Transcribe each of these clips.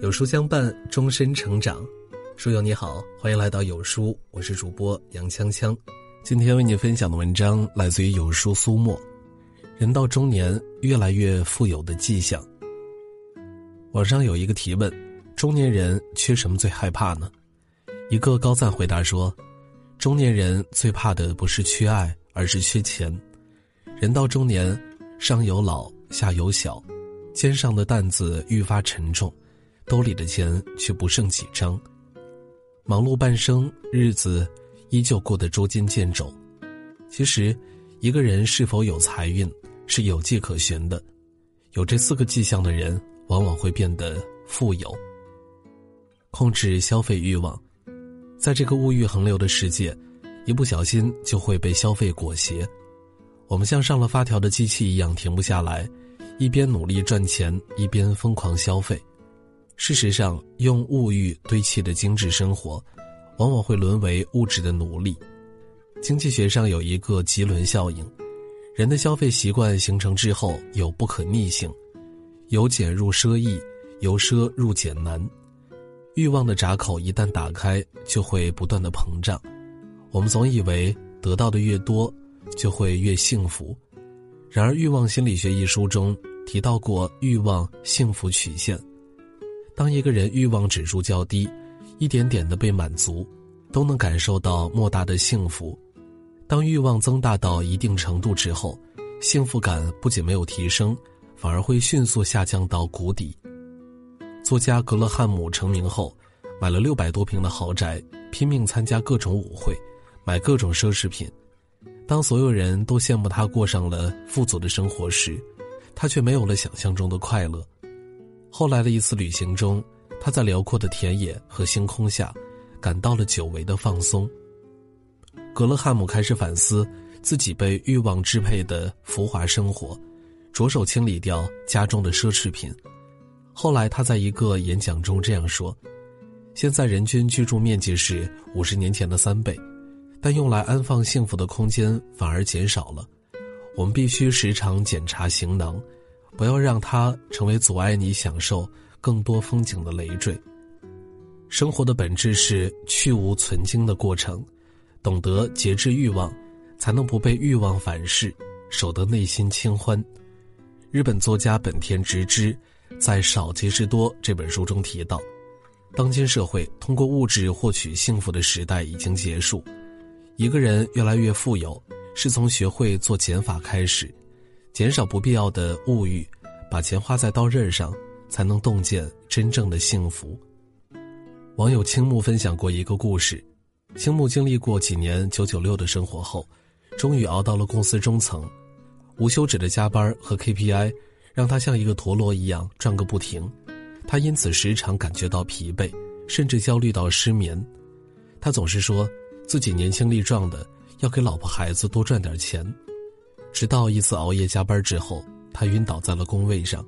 有书相伴，终身成长。书友你好，欢迎来到有书，我是主播杨锵锵。今天为你分享的文章来自于有书苏沫。人到中年，越来越富有的迹象。网上有一个提问：中年人缺什么最害怕呢？一个高赞回答说：中年人最怕的不是缺爱，而是缺钱。人到中年，上有老，下有小，肩上的担子愈发沉重。兜里的钱却不剩几张，忙碌半生，日子依旧过得捉襟见肘。其实，一个人是否有财运是有迹可循的。有这四个迹象的人，往往会变得富有。控制消费欲望，在这个物欲横流的世界，一不小心就会被消费裹挟。我们像上了发条的机器一样停不下来，一边努力赚钱，一边疯狂消费。事实上，用物欲堆砌的精致生活，往往会沦为物质的奴隶。经济学上有一个棘轮效应，人的消费习惯形成之后有不可逆性，由俭入奢易，由奢入俭难。欲望的闸口一旦打开，就会不断的膨胀。我们总以为得到的越多，就会越幸福，然而《欲望心理学》一书中提到过欲望幸福曲线。当一个人欲望指数较低，一点点的被满足，都能感受到莫大的幸福；当欲望增大到一定程度之后，幸福感不仅没有提升，反而会迅速下降到谷底。作家格勒汉姆成名后，买了六百多平的豪宅，拼命参加各种舞会，买各种奢侈品。当所有人都羡慕他过上了富足的生活时，他却没有了想象中的快乐。后来的一次旅行中，他在辽阔的田野和星空下，感到了久违的放松。格勒汉姆开始反思自己被欲望支配的浮华生活，着手清理掉家中的奢侈品。后来他在一个演讲中这样说：“现在人均居住面积是五十年前的三倍，但用来安放幸福的空间反而减少了。我们必须时常检查行囊。”不要让它成为阻碍你享受更多风景的累赘。生活的本质是去无存精的过程，懂得节制欲望，才能不被欲望反噬，守得内心清欢。日本作家本田直之在《少即是多》这本书中提到，当今社会通过物质获取幸福的时代已经结束，一个人越来越富有，是从学会做减法开始。减少不必要的物欲，把钱花在刀刃上，才能洞见真正的幸福。网友青木分享过一个故事：青木经历过几年九九六的生活后，终于熬到了公司中层。无休止的加班和 KPI，让他像一个陀螺一样转个不停。他因此时常感觉到疲惫，甚至焦虑到失眠。他总是说自己年轻力壮的，要给老婆孩子多赚点钱。直到一次熬夜加班之后，他晕倒在了工位上，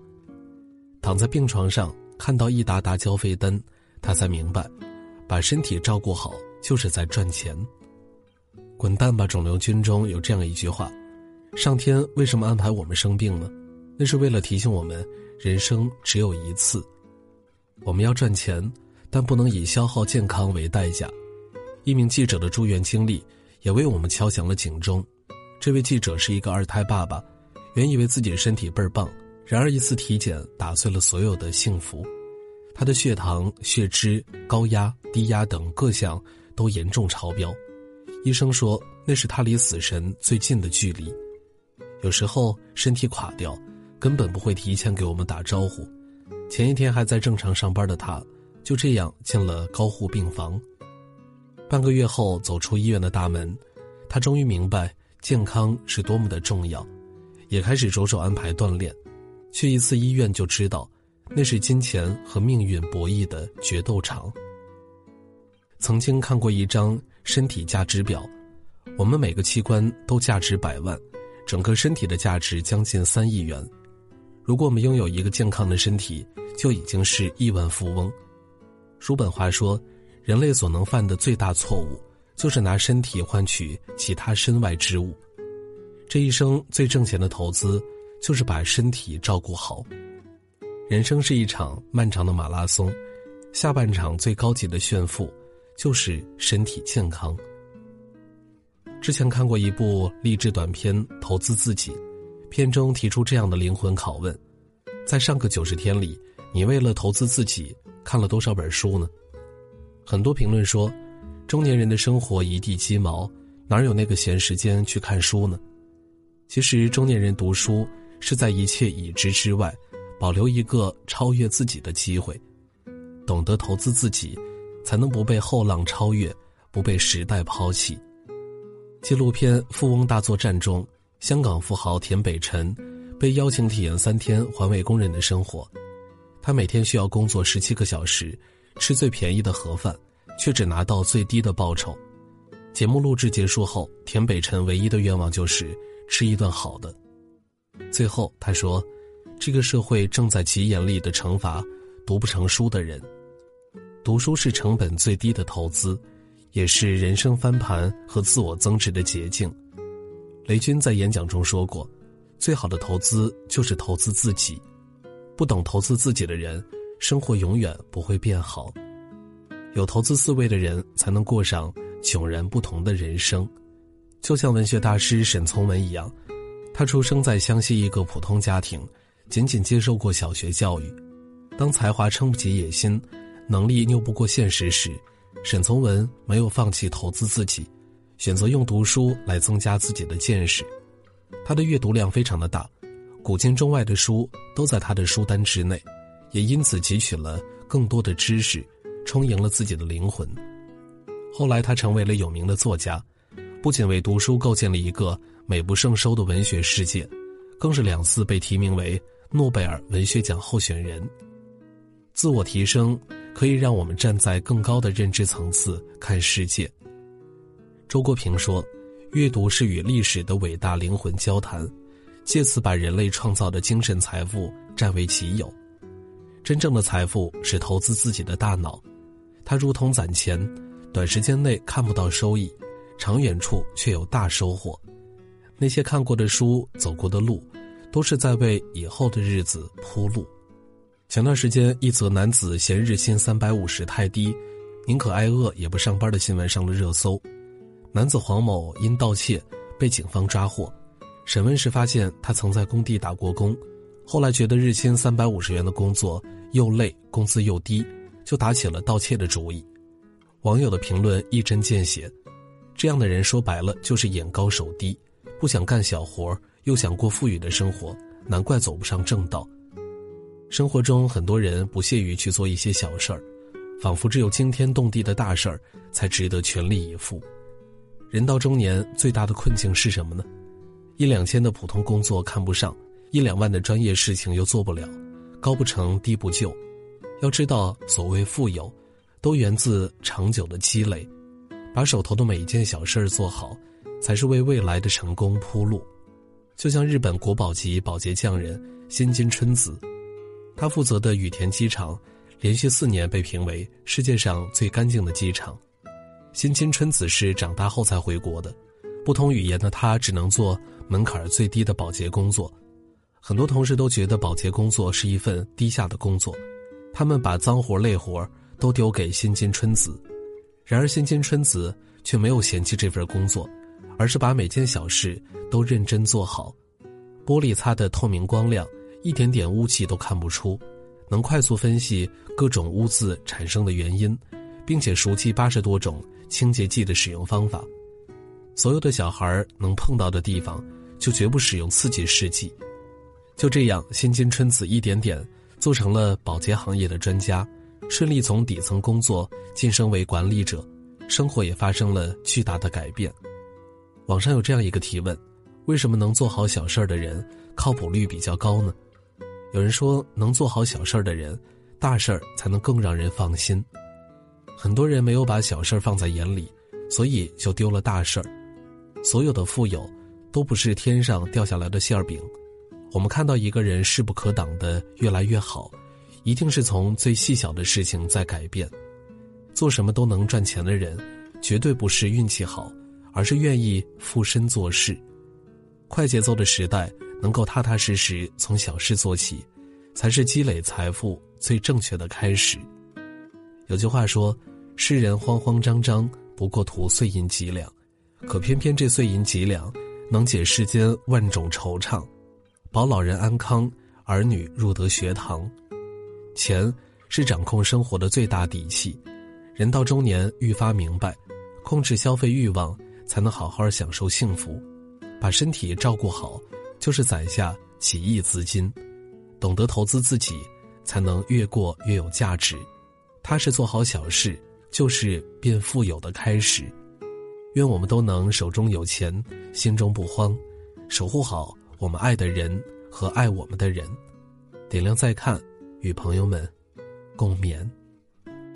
躺在病床上，看到一沓沓交费单，他才明白，把身体照顾好就是在赚钱。滚蛋吧，肿瘤君中有这样一句话：上天为什么安排我们生病呢？那是为了提醒我们，人生只有一次。我们要赚钱，但不能以消耗健康为代价。一名记者的住院经历，也为我们敲响了警钟。这位记者是一个二胎爸爸，原以为自己身体倍儿棒，然而一次体检打碎了所有的幸福。他的血糖、血脂、高压、低压等各项都严重超标，医生说那是他离死神最近的距离。有时候身体垮掉，根本不会提前给我们打招呼。前一天还在正常上班的他，就这样进了高护病房。半个月后走出医院的大门，他终于明白。健康是多么的重要，也开始着手安排锻炼。去一次医院就知道，那是金钱和命运博弈的决斗场。曾经看过一张身体价值表，我们每个器官都价值百万，整个身体的价值将近三亿元。如果我们拥有一个健康的身体，就已经是亿万富翁。叔本华说，人类所能犯的最大错误。就是拿身体换取其他身外之物，这一生最挣钱的投资，就是把身体照顾好。人生是一场漫长的马拉松，下半场最高级的炫富，就是身体健康。之前看过一部励志短片《投资自己》，片中提出这样的灵魂拷问：在上个九十天里，你为了投资自己看了多少本书呢？很多评论说，中年人的生活一地鸡毛，哪有那个闲时间去看书呢？其实，中年人读书是在一切已知之外。保留一个超越自己的机会，懂得投资自己，才能不被后浪超越，不被时代抛弃。纪录片《富翁大作战》中，香港富豪田北辰被邀请体验三天环卫工人的生活。他每天需要工作十七个小时，吃最便宜的盒饭，却只拿到最低的报酬。节目录制结束后，田北辰唯一的愿望就是吃一顿好的。最后，他说。这个社会正在极严厉的惩罚读不成书的人。读书是成本最低的投资，也是人生翻盘和自我增值的捷径。雷军在演讲中说过：“最好的投资就是投资自己。不懂投资自己的人，生活永远不会变好。有投资思维的人，才能过上迥然不同的人生。”就像文学大师沈从文一样，他出生在湘西一个普通家庭。仅仅接受过小学教育，当才华撑不起野心，能力拗不过现实时，沈从文没有放弃投资自己，选择用读书来增加自己的见识。他的阅读量非常的大，古今中外的书都在他的书单之内，也因此汲取了更多的知识，充盈了自己的灵魂。后来他成为了有名的作家，不仅为读书构建了一个美不胜收的文学世界，更是两次被提名为。诺贝尔文学奖候选人。自我提升可以让我们站在更高的认知层次看世界。周国平说：“阅读是与历史的伟大灵魂交谈，借此把人类创造的精神财富占为己有。真正的财富是投资自己的大脑，它如同攒钱，短时间内看不到收益，长远处却有大收获。那些看过的书，走过的路。”都是在为以后的日子铺路。前段时间，一则男子嫌日薪三百五十太低，宁可挨饿也不上班的新闻上了热搜。男子黄某因盗窃被警方抓获，审问时发现他曾在工地打过工，后来觉得日薪三百五十元的工作又累，工资又低，就打起了盗窃的主意。网友的评论一针见血：这样的人说白了就是眼高手低，不想干小活又想过富裕的生活，难怪走不上正道。生活中很多人不屑于去做一些小事儿，仿佛只有惊天动地的大事儿才值得全力以赴。人到中年最大的困境是什么呢？一两千的普通工作看不上，一两万的专业事情又做不了，高不成低不就。要知道，所谓富有，都源自长久的积累。把手头的每一件小事儿做好，才是为未来的成功铺路。就像日本国宝级保洁匠人新津春子，他负责的羽田机场连续四年被评为世界上最干净的机场。新津春子是长大后才回国的，不通语言的他只能做门槛最低的保洁工作。很多同事都觉得保洁工作是一份低下的工作，他们把脏活累活都丢给新津春子。然而新津春子却没有嫌弃这份工作。而是把每件小事都认真做好，玻璃擦得透明光亮，一点点污迹都看不出，能快速分析各种污渍产生的原因，并且熟悉八十多种清洁剂的使用方法。所有的小孩能碰到的地方，就绝不使用刺激试剂。就这样，新津春子一点点做成了保洁行业的专家，顺利从底层工作晋升为管理者，生活也发生了巨大的改变。网上有这样一个提问：为什么能做好小事儿的人靠谱率比较高呢？有人说，能做好小事儿的人，大事儿才能更让人放心。很多人没有把小事儿放在眼里，所以就丢了大事儿。所有的富有，都不是天上掉下来的馅儿饼。我们看到一个人势不可挡的越来越好，一定是从最细小的事情在改变。做什么都能赚钱的人，绝对不是运气好。而是愿意附身做事，快节奏的时代能够踏踏实实从小事做起，才是积累财富最正确的开始。有句话说：“世人慌慌张张，不过图碎银几两，可偏偏这碎银几两，能解世间万种惆怅，保老人安康，儿女入得学堂。钱是掌控生活的最大底气。人到中年，愈发明白，控制消费欲望，才能好好享受幸福。把身体照顾好，就是攒下几亿资金。懂得投资自己，才能越过越有价值。”踏实做好小事，就是变富有的开始。愿我们都能手中有钱，心中不慌，守护好我们爱的人和爱我们的人。点亮再看，与朋友们共勉。